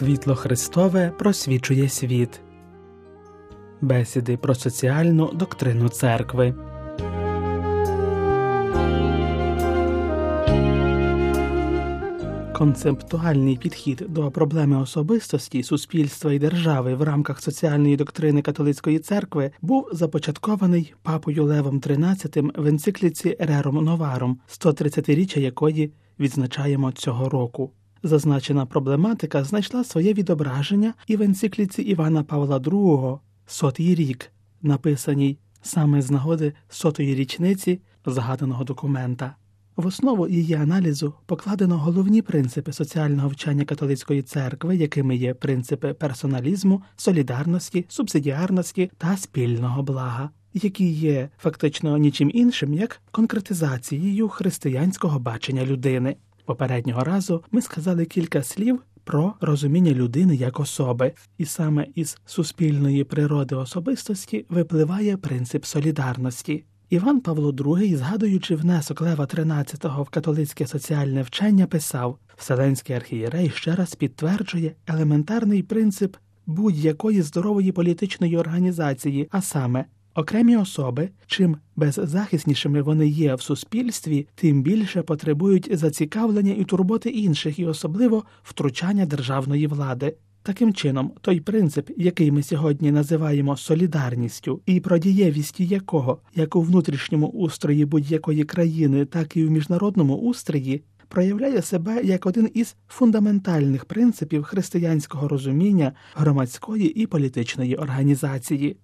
Світло Христове просвічує світ. Бесіди про соціальну доктрину церкви. Концептуальний підхід до проблеми особистості, суспільства і держави в рамках соціальної доктрини католицької церкви був започаткований папою Левом XIII в енцикліці Рером Новаром, 130-річчя якої відзначаємо цього року. Зазначена проблематика знайшла своє відображення і в енцикліці Івана Павла II Сотий рік, написаній саме з нагоди сотої річниці згаданого документа. В основу її аналізу покладено головні принципи соціального вчення католицької церкви, якими є принципи персоналізму, солідарності, субсидіарності та спільного блага, які є фактично нічим іншим як конкретизацією християнського бачення людини. Попереднього разу ми сказали кілька слів про розуміння людини як особи, і саме із суспільної природи особистості випливає принцип солідарності. Іван Павло II, згадуючи внесок Лева XIII в католицьке соціальне вчення, писав Вселенський архієрей ще раз підтверджує елементарний принцип будь-якої здорової політичної організації, а саме Окремі особи, чим беззахиснішими вони є в суспільстві, тим більше потребують зацікавлення і турботи інших, і особливо втручання державної влади. Таким чином, той принцип, який ми сьогодні називаємо солідарністю, і про дієвість якого, як у внутрішньому устрої будь-якої країни, так і в міжнародному устрої, проявляє себе як один із фундаментальних принципів християнського розуміння громадської і політичної організації.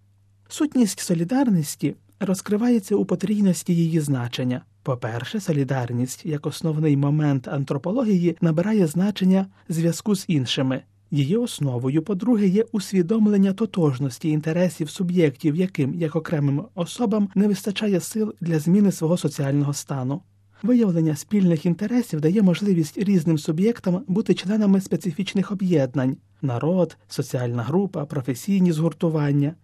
Сутність солідарності розкривається у потрійності її значення. По-перше, солідарність як основний момент антропології набирає значення зв'язку з іншими. Її основою, по-друге, є усвідомлення тотожності інтересів суб'єктів, яким, як окремим особам, не вистачає сил для зміни свого соціального стану. Виявлення спільних інтересів дає можливість різним суб'єктам бути членами специфічних об'єднань народ, соціальна група, професійні згуртування.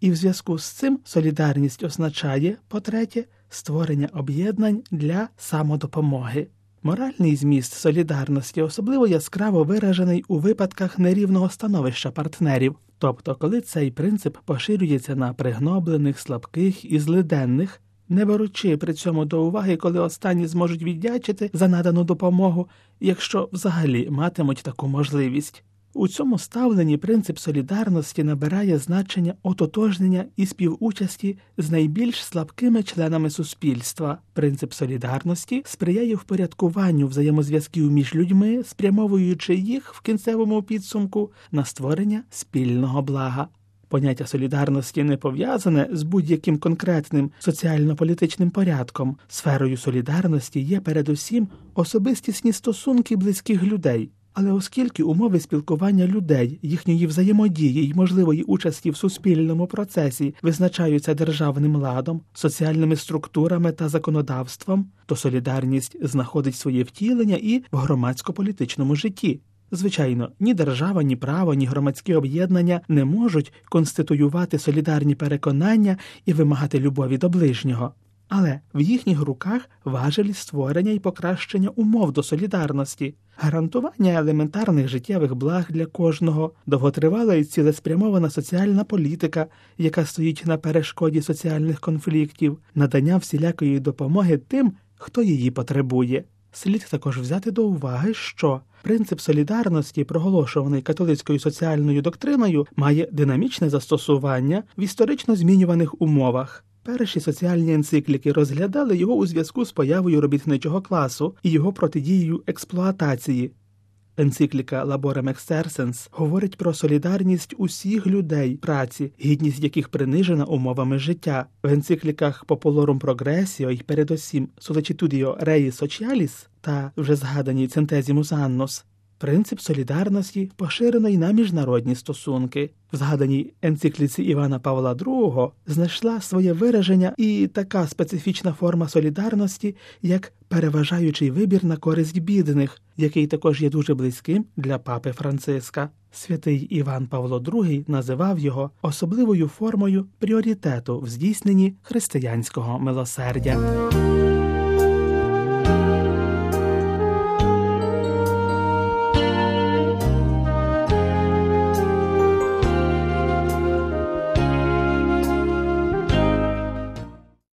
І в зв'язку з цим солідарність означає, по-третє, створення об'єднань для самодопомоги. Моральний зміст солідарності особливо яскраво виражений у випадках нерівного становища партнерів, тобто коли цей принцип поширюється на пригноблених, слабких і злиденних, не беручи при цьому до уваги, коли останні зможуть віддячити за надану допомогу, якщо взагалі матимуть таку можливість. У цьому ставленні принцип солідарності набирає значення ототожнення і співучасті з найбільш слабкими членами суспільства. Принцип солідарності сприяє впорядкуванню взаємозв'язків між людьми, спрямовуючи їх в кінцевому підсумку на створення спільного блага. Поняття солідарності не пов'язане з будь-яким конкретним соціально-політичним порядком. Сферою солідарності є передусім особистісні стосунки близьких людей. Але оскільки умови спілкування людей, їхньої взаємодії й можливої участі в суспільному процесі визначаються державним ладом, соціальними структурами та законодавством, то солідарність знаходить своє втілення і в громадсько-політичному житті. Звичайно, ні держава, ні право, ні громадські об'єднання не можуть конституювати солідарні переконання і вимагати любові до ближнього але в їхніх руках важелі створення і покращення умов до солідарності, гарантування елементарних життєвих благ для кожного, довготривала і цілеспрямована соціальна політика, яка стоїть на перешкоді соціальних конфліктів, надання всілякої допомоги тим, хто її потребує. Слід також взяти до уваги, що принцип солідарності, проголошуваний католицькою соціальною доктриною, має динамічне застосування в історично змінюваних умовах. Перші соціальні енцикліки розглядали його у зв'язку з появою робітничого класу і його протидією експлуатації. Енцикліка Laborem Exercens говорить про солідарність усіх людей праці, гідність яких принижена умовами життя. В енцикліках Popolorum Progressio і передусім Solicitudio Rei Socialis та вже згадані Centesimus Annus Принцип солідарності поширено й на міжнародні стосунки. В згаданій енцикліці Івана Павла II знайшла своє вираження і така специфічна форма солідарності, як переважаючий вибір на користь бідних, який також є дуже близьким для папи Франциска. Святий Іван Павло II називав його особливою формою пріоритету в здійсненні християнського милосердя.